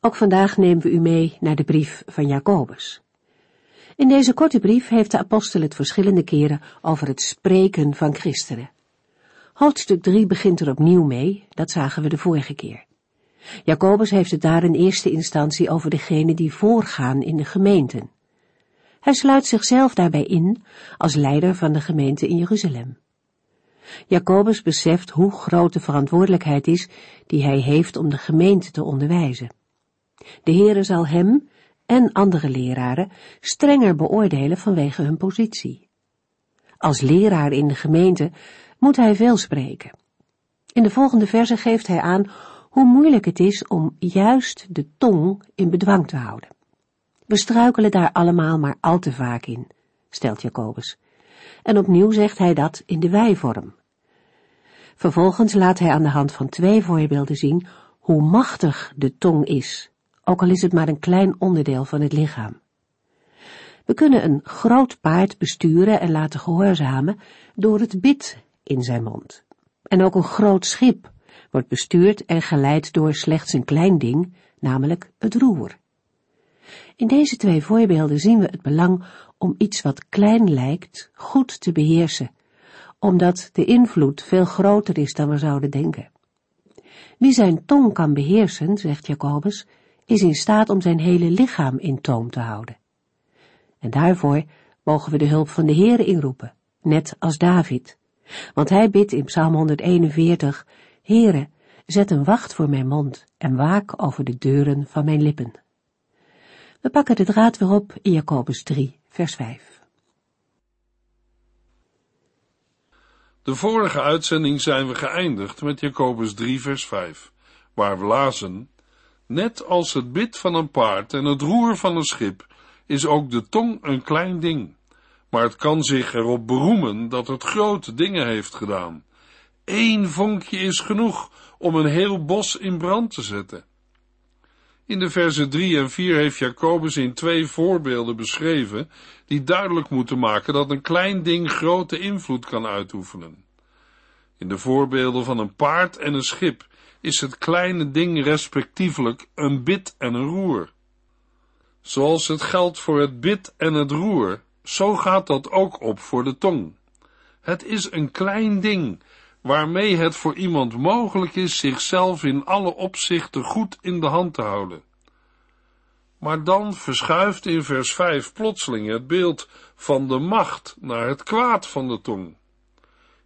Ook vandaag nemen we u mee naar de brief van Jacobus. In deze korte brief heeft de apostel het verschillende keren over het spreken van christenen. Hoofdstuk 3 begint er opnieuw mee, dat zagen we de vorige keer. Jacobus heeft het daar in eerste instantie over degenen die voorgaan in de gemeenten. Hij sluit zichzelf daarbij in als leider van de gemeente in Jeruzalem. Jacobus beseft hoe groot de verantwoordelijkheid is die hij heeft om de gemeente te onderwijzen. De Heere zal hem en andere leraren strenger beoordelen vanwege hun positie. Als leraar in de gemeente moet hij veel spreken. In de volgende verse geeft hij aan hoe moeilijk het is om juist de tong in bedwang te houden. We struikelen daar allemaal maar al te vaak in, stelt Jacobus. En opnieuw zegt hij dat in de wijvorm. Vervolgens laat hij aan de hand van twee voorbeelden zien hoe machtig de tong is ook al is het maar een klein onderdeel van het lichaam. We kunnen een groot paard besturen en laten gehoorzamen door het bit in zijn mond. En ook een groot schip wordt bestuurd en geleid door slechts een klein ding, namelijk het roer. In deze twee voorbeelden zien we het belang om iets wat klein lijkt goed te beheersen, omdat de invloed veel groter is dan we zouden denken. Wie zijn tong kan beheersen, zegt Jacobus, is in staat om zijn hele lichaam in toom te houden. En daarvoor mogen we de hulp van de Heere inroepen, net als David. Want hij bidt in Psalm 141, Heere, zet een wacht voor mijn mond en waak over de deuren van mijn lippen. We pakken de draad weer op in Jacobus 3, vers 5. De vorige uitzending zijn we geëindigd met Jacobus 3, vers 5, waar we lazen, Net als het bit van een paard en het roer van een schip, is ook de tong een klein ding, maar het kan zich erop beroemen dat het grote dingen heeft gedaan. Eén vonkje is genoeg om een heel bos in brand te zetten. In de versen 3 en 4 heeft Jacobus in twee voorbeelden beschreven, die duidelijk moeten maken dat een klein ding grote invloed kan uitoefenen. In de voorbeelden van een paard en een schip is het kleine ding respectievelijk een bit en een roer. Zoals het geldt voor het bit en het roer, zo gaat dat ook op voor de tong. Het is een klein ding, waarmee het voor iemand mogelijk is zichzelf in alle opzichten goed in de hand te houden. Maar dan verschuift in vers 5 plotseling het beeld van de macht naar het kwaad van de tong.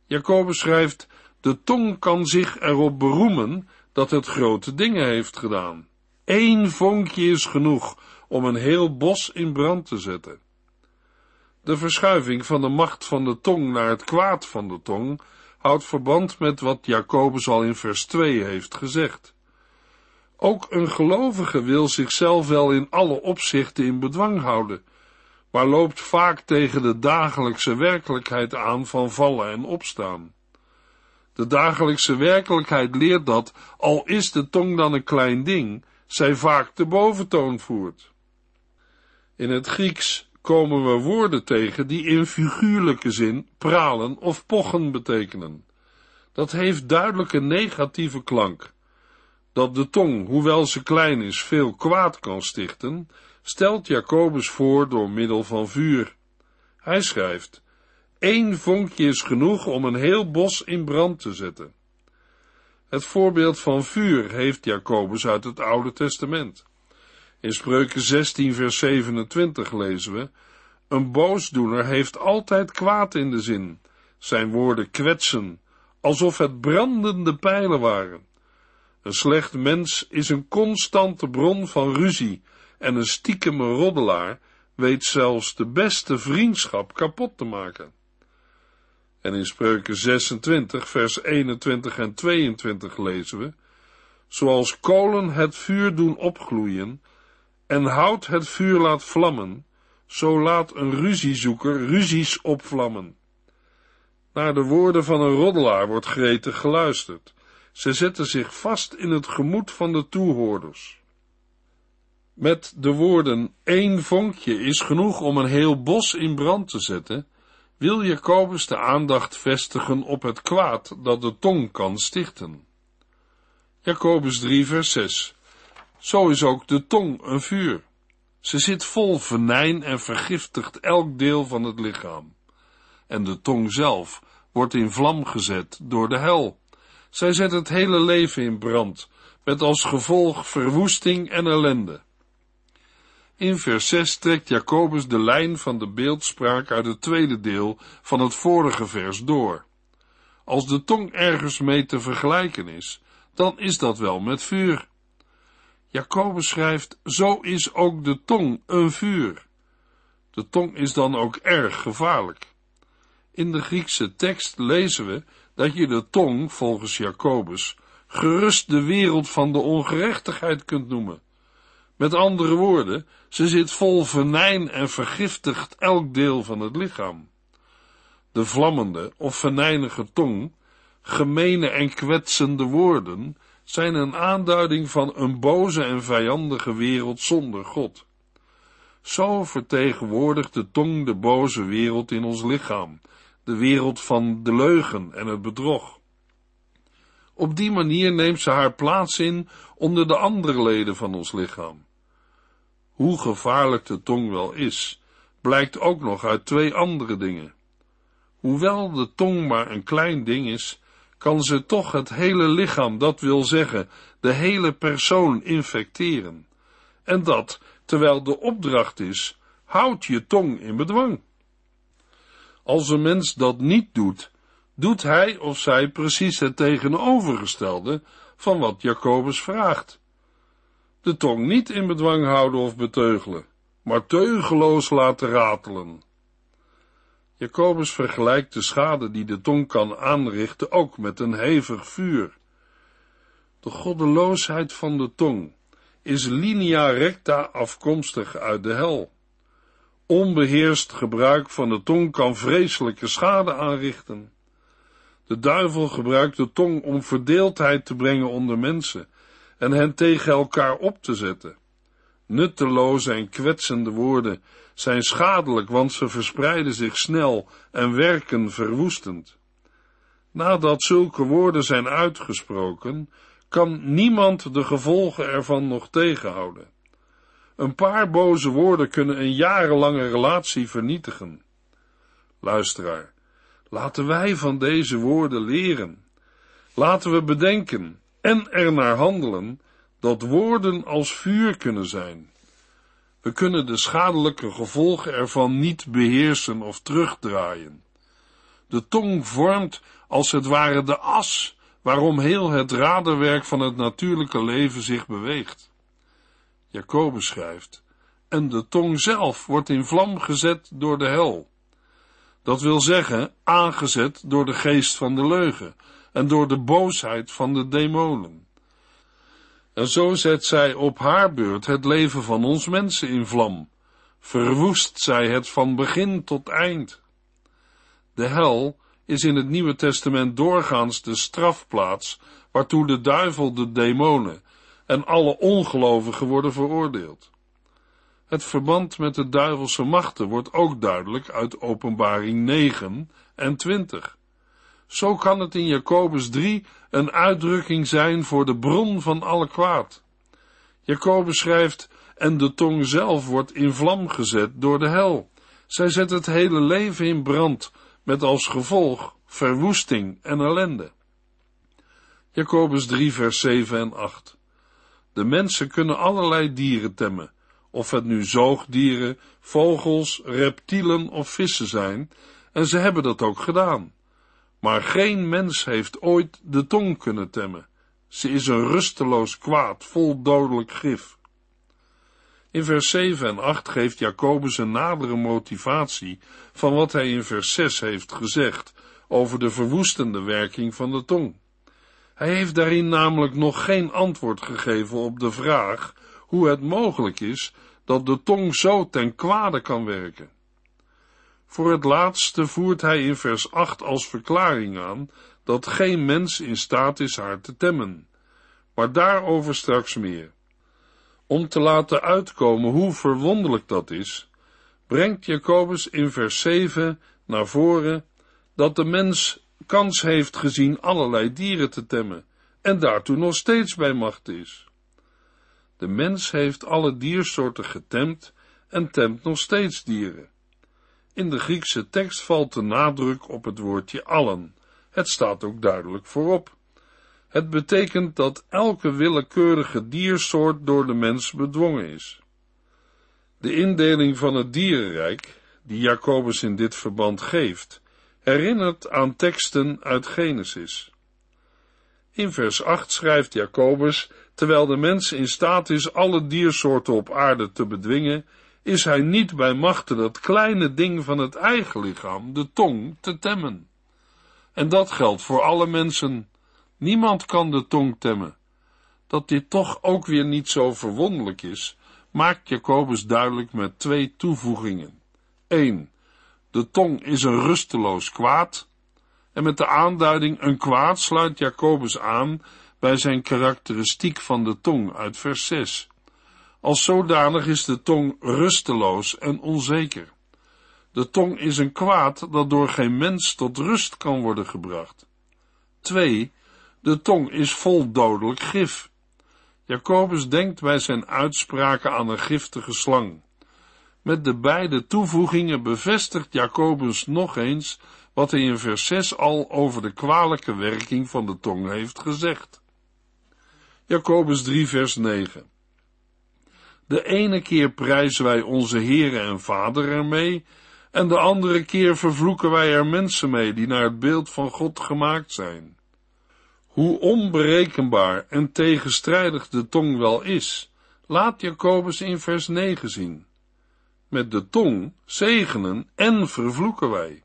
Jacobus schrijft, de tong kan zich erop beroemen dat het grote dingen heeft gedaan. Eén vonkje is genoeg om een heel bos in brand te zetten. De verschuiving van de macht van de tong naar het kwaad van de tong houdt verband met wat Jacobus al in vers 2 heeft gezegd. Ook een gelovige wil zichzelf wel in alle opzichten in bedwang houden, maar loopt vaak tegen de dagelijkse werkelijkheid aan van vallen en opstaan. De dagelijkse werkelijkheid leert dat, al is de tong dan een klein ding, zij vaak de boventoon voert. In het Grieks komen we woorden tegen die in figuurlijke zin pralen of pochen betekenen. Dat heeft duidelijk een negatieve klank. Dat de tong, hoewel ze klein is, veel kwaad kan stichten, stelt Jacobus voor door middel van vuur. Hij schrijft, Eén vonkje is genoeg om een heel bos in brand te zetten. Het voorbeeld van vuur heeft Jacobus uit het Oude Testament. In Spreuken 16 vers 27 lezen we, een boosdoener heeft altijd kwaad in de zin. Zijn woorden kwetsen, alsof het brandende pijlen waren. Een slecht mens is een constante bron van ruzie en een stiekeme roddelaar weet zelfs de beste vriendschap kapot te maken. En in Spreuken 26, vers 21 en 22 lezen we, zoals kolen het vuur doen opgloeien en hout het vuur laat vlammen, zo laat een ruziezoeker ruzies opvlammen. Naar de woorden van een roddelaar wordt gretig geluisterd. Ze zetten zich vast in het gemoed van de toehoorders. Met de woorden één vonkje is genoeg om een heel bos in brand te zetten, wil Jacobus de aandacht vestigen op het kwaad dat de tong kan stichten. Jacobus 3 vers 6 Zo is ook de tong een vuur. Ze zit vol venijn en vergiftigt elk deel van het lichaam. En de tong zelf wordt in vlam gezet door de hel. Zij zet het hele leven in brand, met als gevolg verwoesting en ellende. In vers 6 trekt Jacobus de lijn van de beeldspraak uit het tweede deel van het vorige vers door. Als de tong ergens mee te vergelijken is, dan is dat wel met vuur. Jacobus schrijft, zo is ook de tong een vuur. De tong is dan ook erg gevaarlijk. In de Griekse tekst lezen we dat je de tong, volgens Jacobus, gerust de wereld van de ongerechtigheid kunt noemen. Met andere woorden, ze zit vol venijn en vergiftigt elk deel van het lichaam. De vlammende of venijnige tong, gemene en kwetsende woorden, zijn een aanduiding van een boze en vijandige wereld zonder God. Zo vertegenwoordigt de tong de boze wereld in ons lichaam, de wereld van de leugen en het bedrog. Op die manier neemt ze haar plaats in onder de andere leden van ons lichaam. Hoe gevaarlijk de tong wel is, blijkt ook nog uit twee andere dingen. Hoewel de tong maar een klein ding is, kan ze toch het hele lichaam, dat wil zeggen, de hele persoon infecteren. En dat, terwijl de opdracht is, houd je tong in bedwang. Als een mens dat niet doet, doet hij of zij precies het tegenovergestelde van wat Jacobus vraagt. De tong niet in bedwang houden of beteugelen, maar teugeloos laten ratelen. Jacobus vergelijkt de schade die de tong kan aanrichten ook met een hevig vuur. De goddeloosheid van de tong is linea recta afkomstig uit de hel. Onbeheerst gebruik van de tong kan vreselijke schade aanrichten. De duivel gebruikt de tong om verdeeldheid te brengen onder mensen en hen tegen elkaar op te zetten. Nutteloze en kwetsende woorden zijn schadelijk, want ze verspreiden zich snel en werken verwoestend. Nadat zulke woorden zijn uitgesproken, kan niemand de gevolgen ervan nog tegenhouden. Een paar boze woorden kunnen een jarenlange relatie vernietigen. Luisteraar, laten wij van deze woorden leren. Laten we bedenken en er naar handelen dat woorden als vuur kunnen zijn. We kunnen de schadelijke gevolgen ervan niet beheersen of terugdraaien. De tong vormt als het ware de as waarom heel het raderwerk van het natuurlijke leven zich beweegt. Jacobus schrijft, en de tong zelf wordt in vlam gezet door de hel. Dat wil zeggen, aangezet door de geest van de leugen en door de boosheid van de demonen. En zo zet zij op haar beurt het leven van ons mensen in vlam, verwoest zij het van begin tot eind. De hel is in het Nieuwe Testament doorgaans de strafplaats waartoe de duivel de demonen en alle ongelovigen worden veroordeeld. Het verband met de duivelse machten wordt ook duidelijk uit Openbaring 9 en 20. Zo kan het in Jacobus 3 een uitdrukking zijn voor de bron van alle kwaad. Jacobus schrijft, en de tong zelf wordt in vlam gezet door de hel. Zij zet het hele leven in brand, met als gevolg verwoesting en ellende. Jacobus 3 vers 7 en 8 De mensen kunnen allerlei dieren temmen, of het nu zoogdieren, vogels, reptielen of vissen zijn, en ze hebben dat ook gedaan. Maar geen mens heeft ooit de tong kunnen temmen. Ze is een rusteloos kwaad, vol dodelijk gif. In vers 7 en 8 geeft Jacobus een nadere motivatie van wat hij in vers 6 heeft gezegd over de verwoestende werking van de tong. Hij heeft daarin namelijk nog geen antwoord gegeven op de vraag hoe het mogelijk is dat de tong zo ten kwade kan werken. Voor het laatste voert hij in vers 8 als verklaring aan dat geen mens in staat is haar te temmen, maar daarover straks meer. Om te laten uitkomen hoe verwonderlijk dat is, brengt Jacobus in vers 7 naar voren dat de mens kans heeft gezien allerlei dieren te temmen en daartoe nog steeds bij macht is. De mens heeft alle diersoorten getemd en temt nog steeds dieren. In de Griekse tekst valt de nadruk op het woordje allen. Het staat ook duidelijk voorop. Het betekent dat elke willekeurige diersoort door de mens bedwongen is. De indeling van het dierenrijk, die Jacobus in dit verband geeft, herinnert aan teksten uit Genesis. In vers 8 schrijft Jacobus, terwijl de mens in staat is alle diersoorten op aarde te bedwingen, is hij niet bij machten dat kleine ding van het eigen lichaam, de tong, te temmen. En dat geldt voor alle mensen. Niemand kan de tong temmen. Dat dit toch ook weer niet zo verwonderlijk is, maakt Jacobus duidelijk met twee toevoegingen. 1. De tong is een rusteloos kwaad, en met de aanduiding een kwaad sluit Jacobus aan bij zijn karakteristiek van de tong uit vers 6. Als zodanig is de tong rusteloos en onzeker. De tong is een kwaad dat door geen mens tot rust kan worden gebracht. 2. De tong is vol dodelijk gif. Jacobus denkt bij zijn uitspraken aan een giftige slang. Met de beide toevoegingen bevestigt Jacobus nog eens wat hij in vers 6 al over de kwalijke werking van de tong heeft gezegd. Jacobus 3 vers 9 De ene keer prijzen wij onze Heere en Vader ermee, en de andere keer vervloeken wij er mensen mee die naar het beeld van God gemaakt zijn. Hoe onberekenbaar en tegenstrijdig de tong wel is, laat Jacobus in vers 9 zien. Met de tong zegenen en vervloeken wij.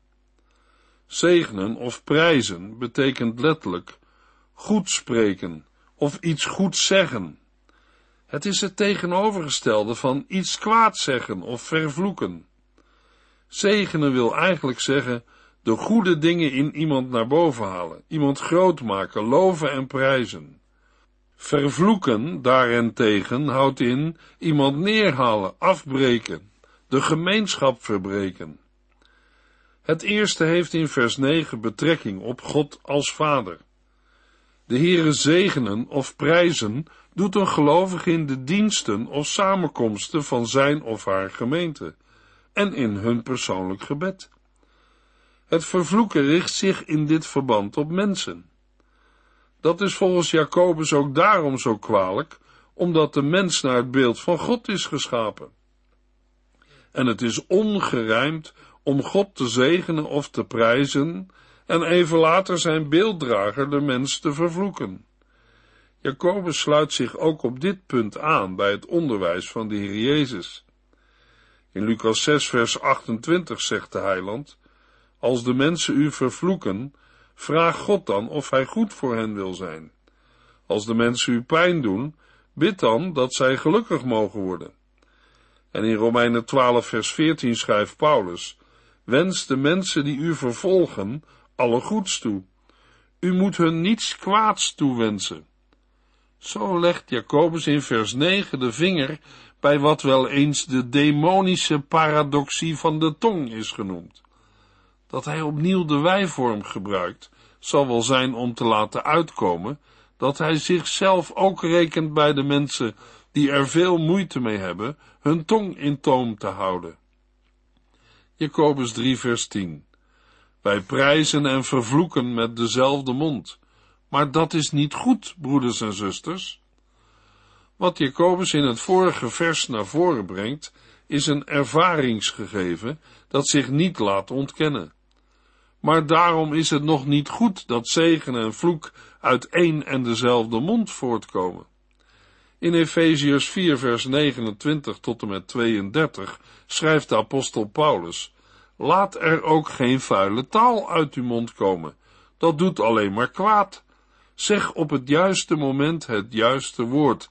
Zegenen of prijzen betekent letterlijk goed spreken of iets goed zeggen. Het is het tegenovergestelde van iets kwaad zeggen of vervloeken. Zegenen wil eigenlijk zeggen de goede dingen in iemand naar boven halen, iemand groot maken, loven en prijzen. Vervloeken daarentegen houdt in iemand neerhalen, afbreken, de gemeenschap verbreken. Het eerste heeft in vers 9 betrekking op God als Vader. De Heere zegenen of prijzen doet een gelovige in de diensten of samenkomsten van zijn of haar gemeente en in hun persoonlijk gebed. Het vervloeken richt zich in dit verband op mensen. Dat is volgens Jacobus ook daarom zo kwalijk, omdat de mens naar het beeld van God is geschapen. En het is ongerijmd om God te zegenen of te prijzen en even later zijn beelddrager, de mens, te vervloeken. Jacobus sluit zich ook op dit punt aan bij het onderwijs van de Heer Jezus. In Lucas 6 vers 28 zegt de heiland, als de mensen u vervloeken, vraag God dan of hij goed voor hen wil zijn. Als de mensen u pijn doen, bid dan dat zij gelukkig mogen worden. En in Romeinen 12 vers 14 schrijft Paulus, wens de mensen die u vervolgen alle goeds toe. U moet hun niets kwaads toewensen. Zo legt Jacobus in vers 9 de vinger bij wat wel eens de demonische paradoxie van de tong is genoemd. Dat hij opnieuw de wijvorm gebruikt, zal wel zijn om te laten uitkomen dat hij zichzelf ook rekent bij de mensen die er veel moeite mee hebben hun tong in toom te houden. Jacobus 3 vers 10 Wij prijzen en vervloeken met dezelfde mond, maar dat is niet goed, broeders en zusters. Wat Jacobus in het vorige vers naar voren brengt, is een ervaringsgegeven dat zich niet laat ontkennen. Maar daarom is het nog niet goed dat zegen en vloek uit één en dezelfde mond voortkomen. In Efeziërs 4 vers 29 tot en met 32 schrijft de apostel Paulus, laat er ook geen vuile taal uit uw mond komen, dat doet alleen maar kwaad. Zeg op het juiste moment het juiste woord,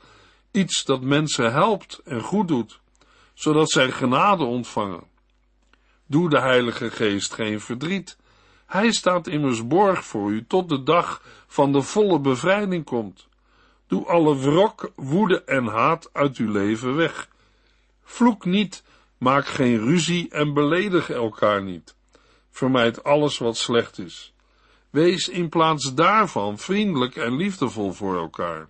iets dat mensen helpt en goed doet. zodat zij genade ontvangen. Doe de Heilige Geest geen verdriet. Hij staat immers borg voor u tot de dag van de volle bevrijding komt. Doe alle wrok, woede en haat uit uw leven weg. Vloek niet, maak geen ruzie en beledig elkaar niet. Vermijd alles wat slecht is. Wees in plaats daarvan vriendelijk en liefdevol voor elkaar.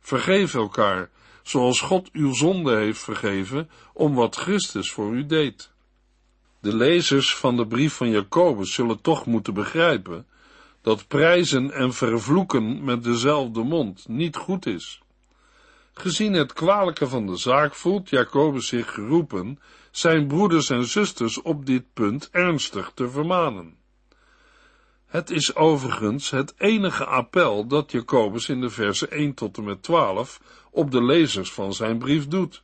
Vergeef elkaar, zoals God uw zonde heeft vergeven, om wat Christus voor u deed. De lezers van de brief van Jacobus zullen toch moeten begrijpen dat prijzen en vervloeken met dezelfde mond niet goed is. Gezien het kwalijke van de zaak voelt Jacobus zich geroepen zijn broeders en zusters op dit punt ernstig te vermanen. Het is overigens het enige appel dat Jacobus in de versen 1 tot en met 12 op de lezers van zijn brief doet.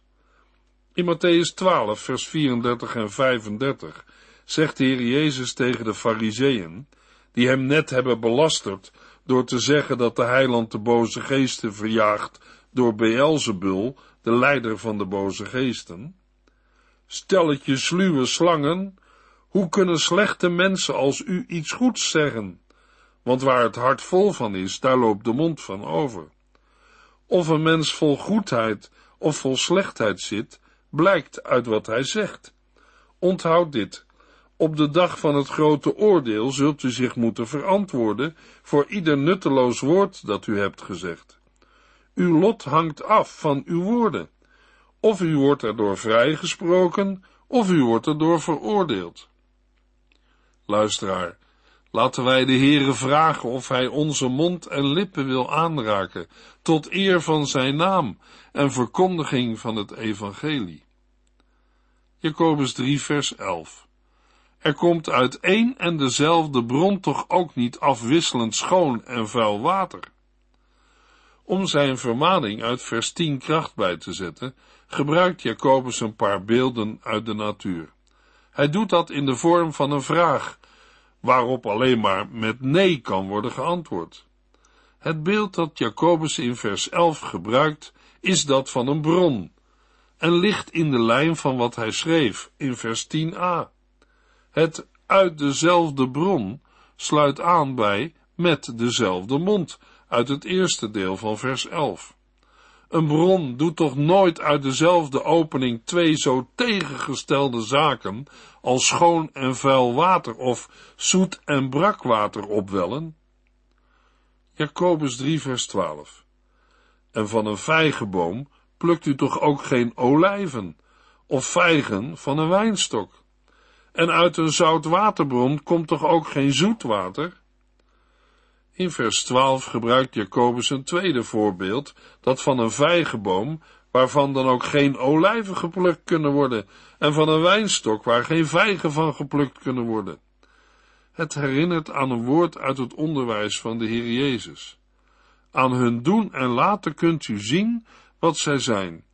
In Matthäus 12, vers 34 en 35 zegt de Heer Jezus tegen de Fariseeën, die hem net hebben belasterd door te zeggen dat de heiland de boze geesten verjaagt door Beelzebul, de leider van de boze geesten. Stelletje sluwe slangen, hoe kunnen slechte mensen als u iets goeds zeggen? Want waar het hart vol van is, daar loopt de mond van over. Of een mens vol goedheid of vol slechtheid zit, blijkt uit wat hij zegt. Onthoud dit. Op de dag van het grote oordeel zult u zich moeten verantwoorden voor ieder nutteloos woord dat u hebt gezegd. Uw lot hangt af van uw woorden. Of u wordt erdoor vrijgesproken, of u wordt erdoor veroordeeld. Luisteraar, laten wij de Heere vragen of hij onze mond en lippen wil aanraken, tot eer van zijn naam en verkondiging van het evangelie. Jacobus 3 vers 11 Er komt uit één en dezelfde bron toch ook niet afwisselend schoon en vuil water. Om zijn vermaning uit vers 10 kracht bij te zetten, gebruikt Jacobus een paar beelden uit de natuur. Hij doet dat in de vorm van een vraag, waarop alleen maar met nee kan worden geantwoord. Het beeld dat Jacobus in vers 11 gebruikt, is dat van een bron, en ligt in de lijn van wat hij schreef in vers 10a. Het uit dezelfde bron sluit aan bij met dezelfde mond uit het eerste deel van vers 11. Een bron doet toch nooit uit dezelfde opening twee zo tegengestelde zaken als schoon en vuil water of zoet en brakwater opwellen? Jacobus 3 vers 12 En van een vijgenboom plukt u toch ook geen olijven of vijgen van een wijnstok? En uit een zoutwaterbron komt toch ook geen zoet water? In vers 12 gebruikt Jacobus een tweede voorbeeld, dat van een vijgenboom, waarvan dan ook geen olijven geplukt kunnen worden, en van een wijnstok, waar geen vijgen van geplukt kunnen worden. Het herinnert aan een woord uit het onderwijs van de Heer Jezus. Aan hun doen en laten kunt u zien wat zij zijn,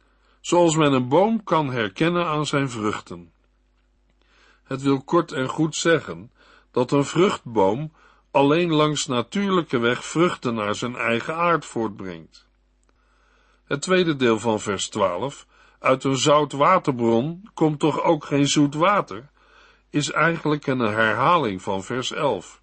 zoals men een boom kan herkennen aan zijn vruchten. Het wil kort en goed zeggen dat een vruchtboom alleen langs natuurlijke weg vruchten naar zijn eigen aard voortbrengt. Het tweede deel van vers 12, uit een zout waterbron komt toch ook geen zoet water, is eigenlijk een herhaling van vers 11.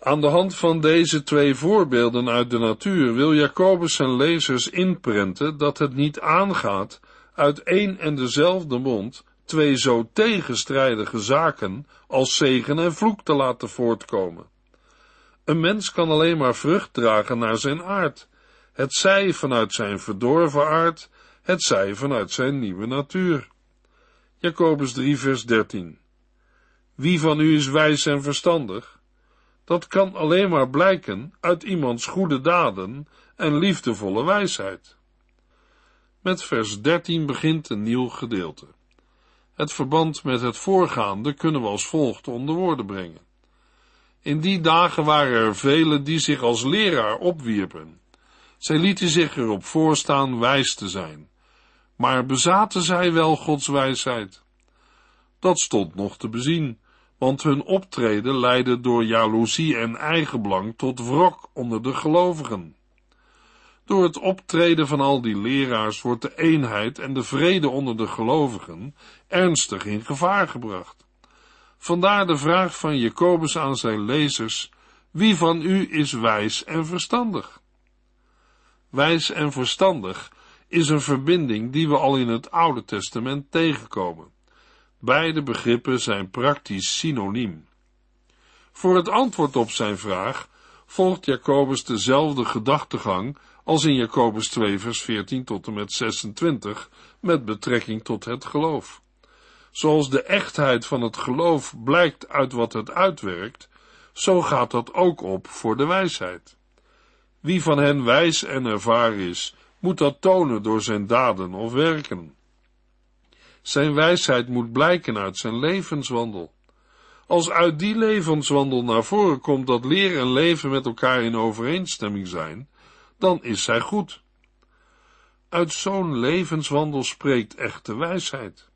Aan de hand van deze twee voorbeelden uit de natuur wil Jacobus zijn lezers inprenten dat het niet aangaat uit één en dezelfde mond twee zo tegenstrijdige zaken als zegen en vloek te laten voortkomen. Een mens kan alleen maar vrucht dragen naar zijn aard, het zij vanuit zijn verdorven aard, het zij vanuit zijn nieuwe natuur. Jacobus 3 vers 13 Wie van u is wijs en verstandig? Dat kan alleen maar blijken uit iemands goede daden en liefdevolle wijsheid. Met vers 13 begint een nieuw gedeelte. Het verband met het voorgaande kunnen we als volgt onder woorden brengen. In die dagen waren er velen die zich als leraar opwierpen. Zij lieten zich erop voorstaan wijs te zijn. Maar bezaten zij wel Gods wijsheid? Dat stond nog te bezien, want hun optreden leidde door jaloezie en eigenbelang tot wrok onder de gelovigen. Door het optreden van al die leraars wordt de eenheid en de vrede onder de gelovigen ernstig in gevaar gebracht. Vandaar de vraag van Jacobus aan zijn lezers: Wie van u is wijs en verstandig? Wijs en verstandig is een verbinding die we al in het Oude Testament tegenkomen. Beide begrippen zijn praktisch synoniem. Voor het antwoord op zijn vraag volgt Jacobus dezelfde gedachtegang als in Jacobus 2 vers 14 tot en met 26 met betrekking tot het geloof. Zoals de echtheid van het geloof blijkt uit wat het uitwerkt, zo gaat dat ook op voor de wijsheid. Wie van hen wijs en ervaren is, moet dat tonen door zijn daden of werken. Zijn wijsheid moet blijken uit zijn levenswandel. Als uit die levenswandel naar voren komt dat leer en leven met elkaar in overeenstemming zijn, dan is zij goed. Uit zo'n levenswandel spreekt echte wijsheid.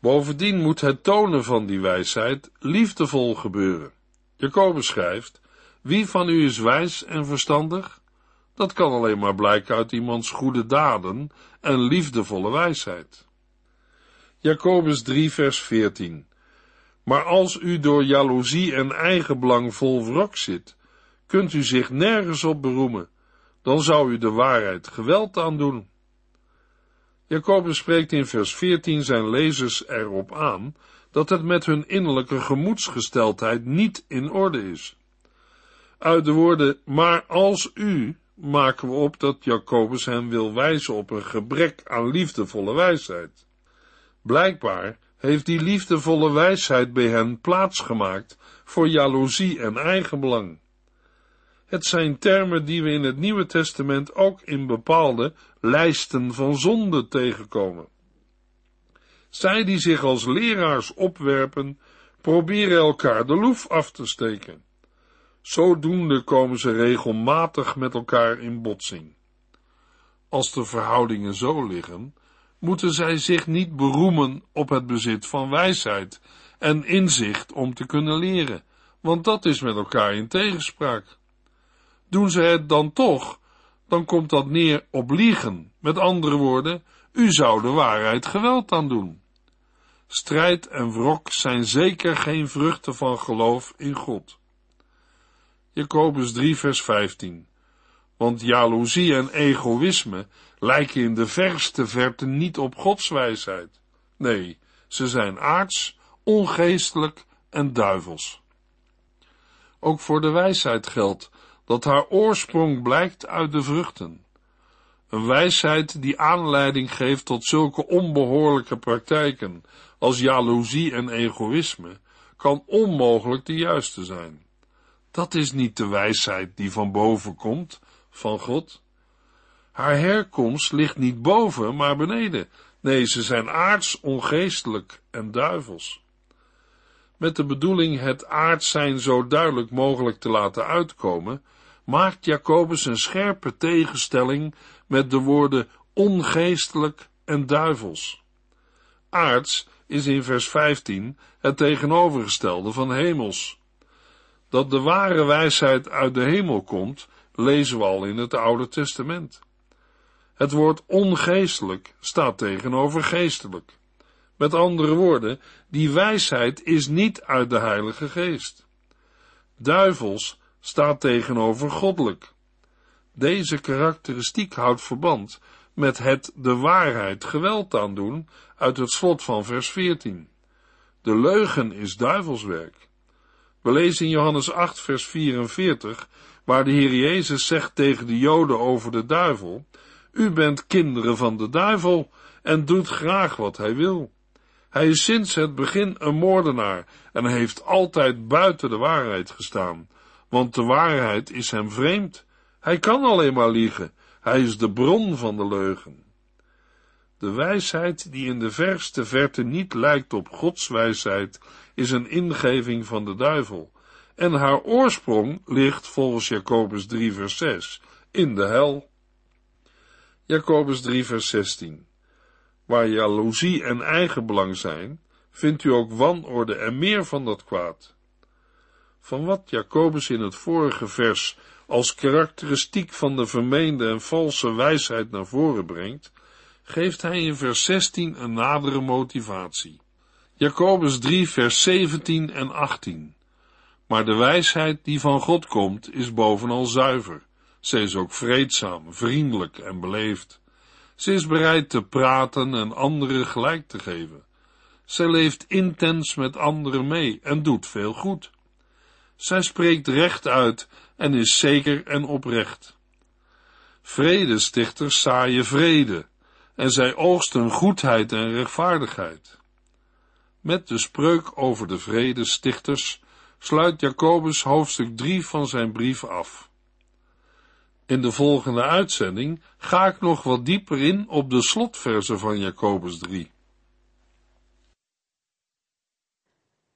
Bovendien moet het tonen van die wijsheid liefdevol gebeuren. Jacobus schrijft, wie van u is wijs en verstandig? Dat kan alleen maar blijken uit iemands goede daden en liefdevolle wijsheid. Jacobus 3 vers 14 Maar als u door jaloezie en eigenbelang vol wrok zit, kunt u zich nergens op beroemen, dan zou u de waarheid geweld aandoen. Jacobus spreekt in vers 14 zijn lezers erop aan dat het met hun innerlijke gemoedsgesteldheid niet in orde is. Uit de woorden, maar als u, maken we op dat Jacobus hen wil wijzen op een gebrek aan liefdevolle wijsheid. Blijkbaar heeft die liefdevolle wijsheid bij hen plaatsgemaakt voor jaloezie en eigenbelang. Het zijn termen die we in het Nieuwe Testament ook in bepaalde lijsten van zonde tegenkomen. Zij die zich als leraars opwerpen, proberen elkaar de loef af te steken. Zodoende komen ze regelmatig met elkaar in botsing. Als de verhoudingen zo liggen, moeten zij zich niet beroemen op het bezit van wijsheid en inzicht om te kunnen leren, want dat is met elkaar in tegenspraak. Doen ze het dan toch, dan komt dat neer op liegen. Met andere woorden, u zou de waarheid geweld aan doen. Strijd en wrok zijn zeker geen vruchten van geloof in God. Jacobus 3 vers 15 Want jaloezie en egoïsme lijken in de verste verte niet op Gods wijsheid. Nee, ze zijn aards, ongeestelijk en duivels. Ook voor de wijsheid geldt dat haar oorsprong blijkt uit de vruchten. Een wijsheid die aanleiding geeft tot zulke onbehoorlijke praktijken als jaloezie en egoïsme, kan onmogelijk de juiste zijn. Dat is niet de wijsheid die van boven komt, van God. Haar herkomst ligt niet boven, maar beneden. Nee, ze zijn aards, ongeestelijk en duivels. Met de bedoeling het aards zijn zo duidelijk mogelijk te laten uitkomen, maakt Jacobus een scherpe tegenstelling met de woorden ongeestelijk en duivels. Aards is in vers 15 het tegenovergestelde van hemels. Dat de ware wijsheid uit de hemel komt, lezen we al in het Oude Testament. Het woord ongeestelijk staat tegenover geestelijk. Met andere woorden, die wijsheid is niet uit de Heilige Geest. Duivels staat tegenover goddelijk. Deze karakteristiek houdt verband met het de waarheid geweld aandoen uit het slot van vers 14. De leugen is duivelswerk. We lezen in Johannes 8 vers 44, waar de Heer Jezus zegt tegen de Joden over de duivel, U bent kinderen van de duivel en doet graag wat hij wil. Hij is sinds het begin een moordenaar en heeft altijd buiten de waarheid gestaan want de waarheid is hem vreemd. Hij kan alleen maar liegen. Hij is de bron van de leugen. De wijsheid die in de verste verte niet lijkt op Gods wijsheid, is een ingeving van de duivel. En haar oorsprong ligt volgens Jacobus 3 vers 6 in de hel. Jacobus 3 vers 16 Waar jaloezie en eigenbelang zijn, vindt u ook wanorde en meer van dat kwaad. Van wat Jacobus in het vorige vers als karakteristiek van de vermeende en valse wijsheid naar voren brengt, geeft hij in vers 16 een nadere motivatie. Jacobus 3, vers 17 en 18. Maar de wijsheid die van God komt, is bovenal zuiver. Ze is ook vreedzaam, vriendelijk en beleefd. Ze is bereid te praten en anderen gelijk te geven. Zij leeft intens met anderen mee en doet veel goed. Zij spreekt recht uit en is zeker en oprecht. Vredestichters zaaien vrede en zij oogsten goedheid en rechtvaardigheid. Met de spreuk over de vredestichters sluit Jacobus hoofdstuk 3 van zijn brief af. In de volgende uitzending ga ik nog wat dieper in op de slotversen van Jacobus 3.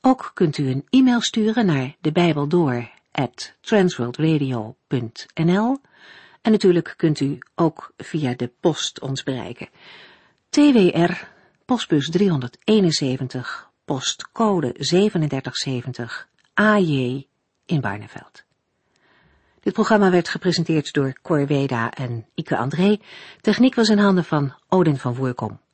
Ook kunt u een e-mail sturen naar de Bijbel door transworldradio.nl en natuurlijk kunt u ook via de post ons bereiken. TWR, postbus 371, postcode 3770, AJ in Barneveld. Dit programma werd gepresenteerd door Cor Weda en Ike André. Techniek was in handen van Odin van Voerkom.